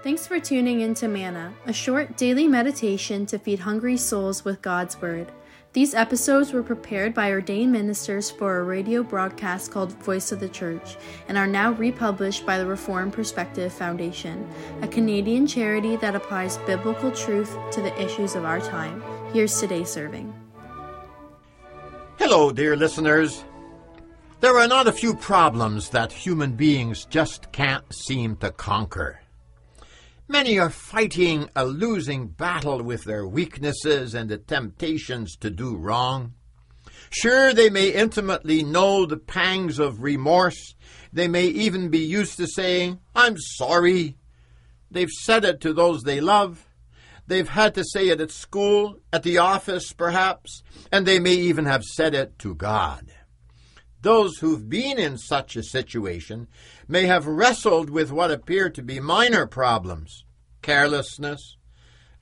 Thanks for tuning in to Manna, a short daily meditation to feed hungry souls with God's Word. These episodes were prepared by ordained ministers for a radio broadcast called Voice of the Church and are now republished by the Reformed Perspective Foundation, a Canadian charity that applies biblical truth to the issues of our time. Here's today's serving. Hello, dear listeners. There are not a few problems that human beings just can't seem to conquer. Many are fighting a losing battle with their weaknesses and the temptations to do wrong. Sure, they may intimately know the pangs of remorse. They may even be used to saying, I'm sorry. They've said it to those they love. They've had to say it at school, at the office, perhaps, and they may even have said it to God. Those who've been in such a situation may have wrestled with what appear to be minor problems carelessness,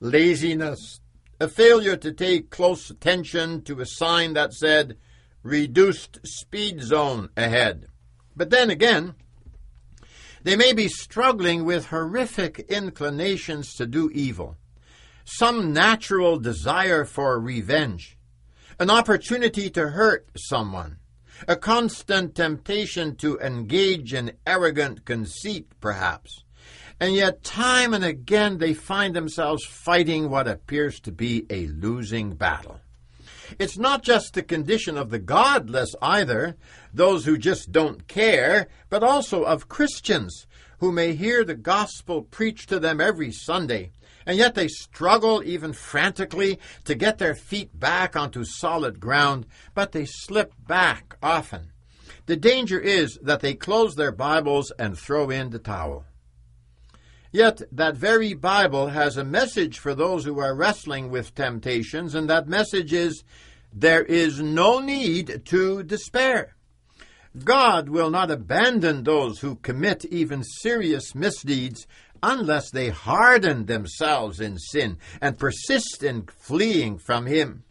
laziness, a failure to take close attention to a sign that said reduced speed zone ahead. But then again, they may be struggling with horrific inclinations to do evil, some natural desire for revenge, an opportunity to hurt someone, a constant temptation to engage in arrogant conceit, perhaps. And yet, time and again, they find themselves fighting what appears to be a losing battle. It's not just the condition of the godless either, those who just don't care, but also of Christians who may hear the gospel preached to them every Sunday, and yet they struggle even frantically to get their feet back onto solid ground, but they slip back often. The danger is that they close their Bibles and throw in the towel. Yet that very Bible has a message for those who are wrestling with temptations, and that message is there is no need to despair. God will not abandon those who commit even serious misdeeds unless they harden themselves in sin and persist in fleeing from Him.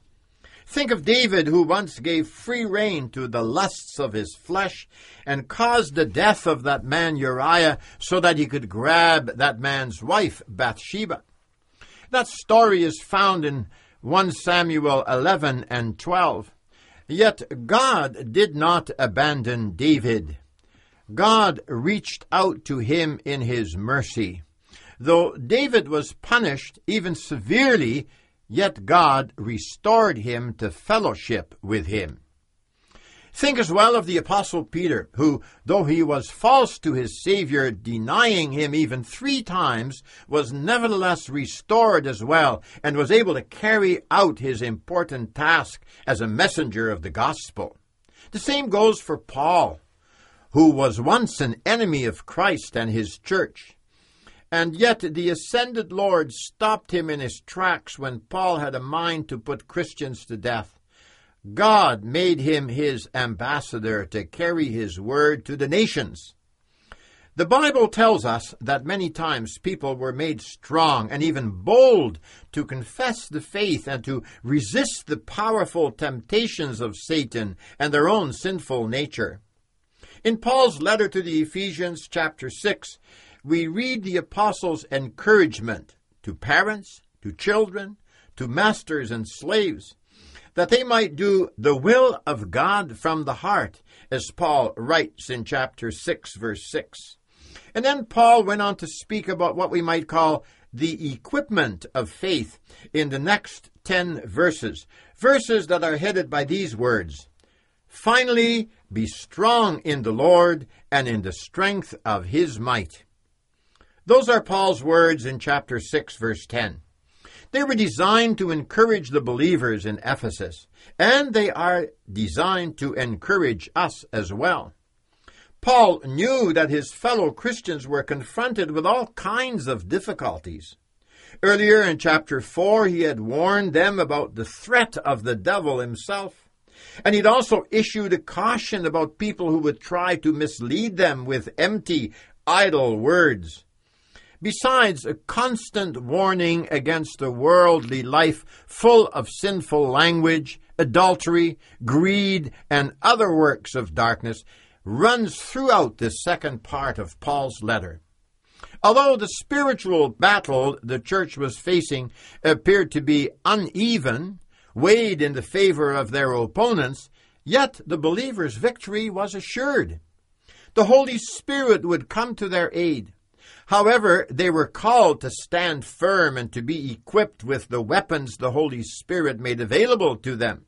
Think of David, who once gave free rein to the lusts of his flesh and caused the death of that man Uriah so that he could grab that man's wife, Bathsheba. That story is found in 1 Samuel 11 and 12. Yet God did not abandon David. God reached out to him in his mercy. Though David was punished, even severely, yet God restored him to fellowship with him. Think as well of the Apostle Peter, who, though he was false to his Savior, denying him even three times, was nevertheless restored as well, and was able to carry out his important task as a messenger of the gospel. The same goes for Paul, who was once an enemy of Christ and his church. And yet the ascended Lord stopped him in his tracks when Paul had a mind to put Christians to death. God made him his ambassador to carry his word to the nations. The Bible tells us that many times people were made strong and even bold to confess the faith and to resist the powerful temptations of Satan and their own sinful nature. In Paul's letter to the Ephesians, chapter 6, we read the apostles' encouragement to parents, to children, to masters and slaves, that they might do the will of God from the heart, as Paul writes in chapter 6, verse 6. And then Paul went on to speak about what we might call the equipment of faith in the next 10 verses, verses that are headed by these words Finally, be strong in the Lord and in the strength of his might. Those are Paul's words in chapter 6, verse 10. They were designed to encourage the believers in Ephesus, and they are designed to encourage us as well. Paul knew that his fellow Christians were confronted with all kinds of difficulties. Earlier in chapter 4, he had warned them about the threat of the devil himself. And he'd also issued a caution about people who would try to mislead them with empty, idle words. Besides, a constant warning against a worldly life full of sinful language, adultery, greed, and other works of darkness runs throughout this second part of Paul's letter. Although the spiritual battle the church was facing appeared to be uneven, weighed in the favor of their opponents, yet the believers' victory was assured. The Holy Spirit would come to their aid. However, they were called to stand firm and to be equipped with the weapons the Holy Spirit made available to them.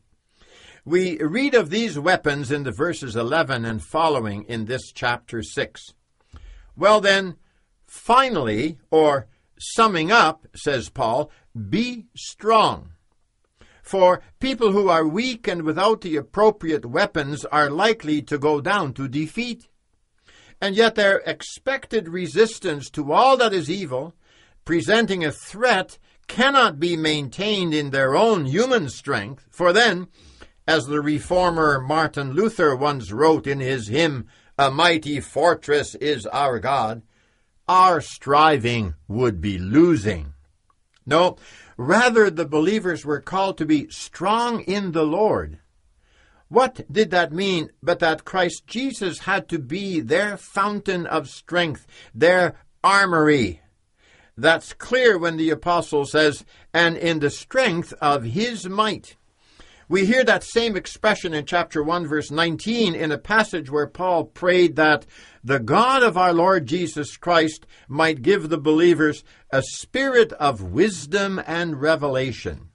We read of these weapons in the verses 11 and following in this chapter 6. Well, then, finally, or summing up, says Paul, be strong. For people who are weak and without the appropriate weapons are likely to go down to defeat. And yet their expected resistance to all that is evil, presenting a threat, cannot be maintained in their own human strength, for then, as the reformer Martin Luther once wrote in his hymn, A Mighty Fortress is Our God, our striving would be losing. No, rather the believers were called to be strong in the Lord. What did that mean but that Christ Jesus had to be their fountain of strength, their armory? That's clear when the apostle says, and in the strength of his might. We hear that same expression in chapter 1, verse 19, in a passage where Paul prayed that the God of our Lord Jesus Christ might give the believers a spirit of wisdom and revelation.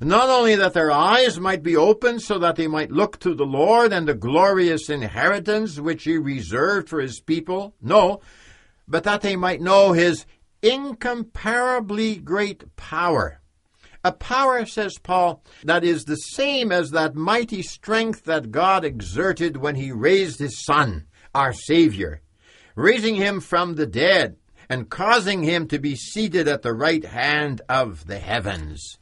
Not only that their eyes might be opened so that they might look to the Lord and the glorious inheritance which he reserved for his people, no, but that they might know his incomparably great power a power, says Paul, that is the same as that mighty strength that God exerted when he raised his Son, our Savior, raising him from the dead and causing him to be seated at the right hand of the heavens.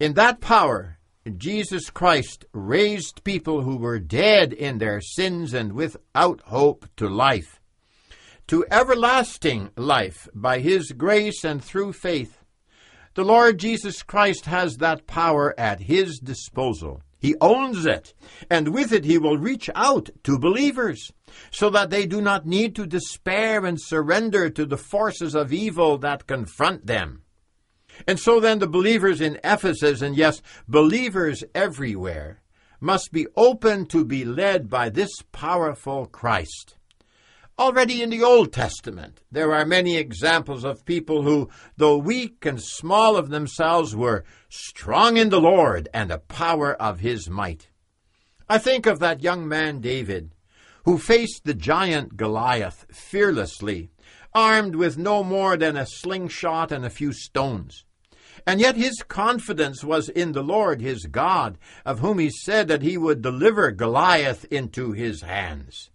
In that power, Jesus Christ raised people who were dead in their sins and without hope to life, to everlasting life by his grace and through faith. The Lord Jesus Christ has that power at his disposal. He owns it, and with it he will reach out to believers so that they do not need to despair and surrender to the forces of evil that confront them. And so then the believers in Ephesus, and yes, believers everywhere, must be open to be led by this powerful Christ. Already in the Old Testament, there are many examples of people who, though weak and small of themselves, were strong in the Lord and the power of his might. I think of that young man David, who faced the giant Goliath fearlessly, armed with no more than a slingshot and a few stones. And yet his confidence was in the Lord his God, of whom he said that he would deliver Goliath into his hands.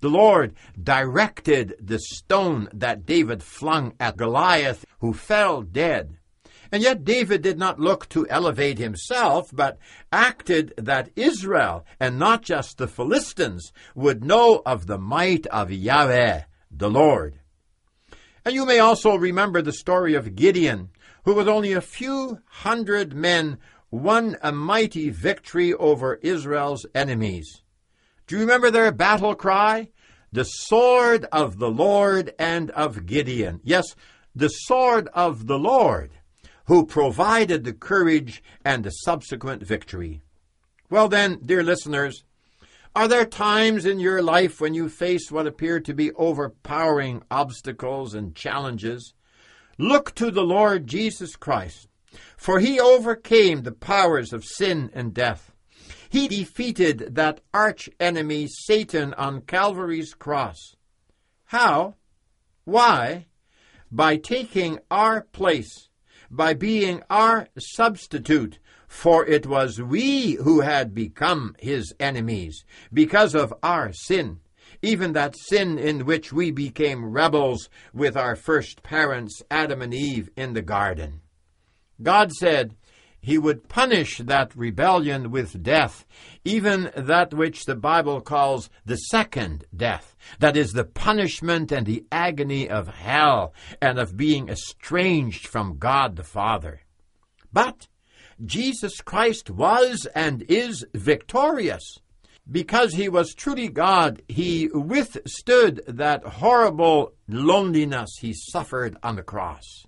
The Lord directed the stone that David flung at Goliath, who fell dead. And yet David did not look to elevate himself, but acted that Israel, and not just the Philistines, would know of the might of Yahweh, the Lord. And you may also remember the story of Gideon, who with only a few hundred men won a mighty victory over Israel's enemies. Do you remember their battle cry? The sword of the Lord and of Gideon. Yes, the sword of the Lord, who provided the courage and the subsequent victory. Well, then, dear listeners, are there times in your life when you face what appear to be overpowering obstacles and challenges? Look to the Lord Jesus Christ, for he overcame the powers of sin and death. He defeated that arch enemy Satan on Calvary's cross. How? Why? By taking our place, by being our substitute, for it was we who had become his enemies because of our sin, even that sin in which we became rebels with our first parents, Adam and Eve, in the garden. God said, he would punish that rebellion with death, even that which the Bible calls the second death. That is the punishment and the agony of hell and of being estranged from God the Father. But Jesus Christ was and is victorious. because he was truly God, he withstood that horrible loneliness he suffered on the cross.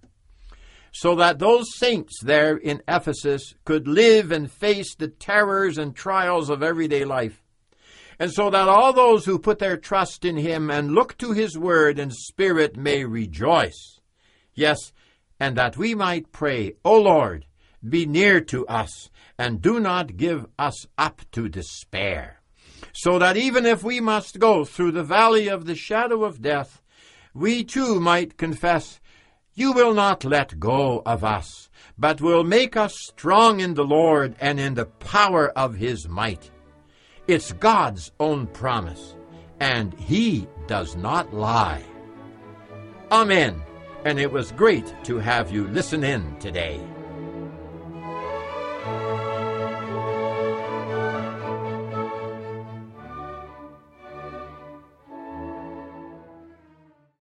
So that those saints there in Ephesus could live and face the terrors and trials of everyday life. And so that all those who put their trust in him and look to his word and spirit may rejoice. Yes, and that we might pray, O Lord, be near to us, and do not give us up to despair so that even if we must go through the valley of the shadow of death, we too might confess, You will not let go of us, but will make us strong in the Lord and in the power of his might. It's God's own promise, and he does not lie. Amen. And it was great to have you listen in today.